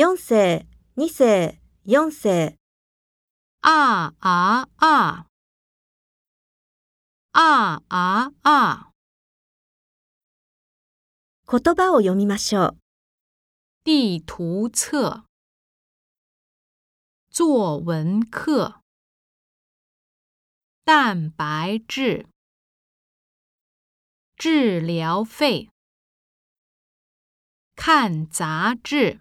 4世、2世、4世、ああああああ！言葉を読みましょう。地图册、作文课、蛋白质、治疗费、看杂志。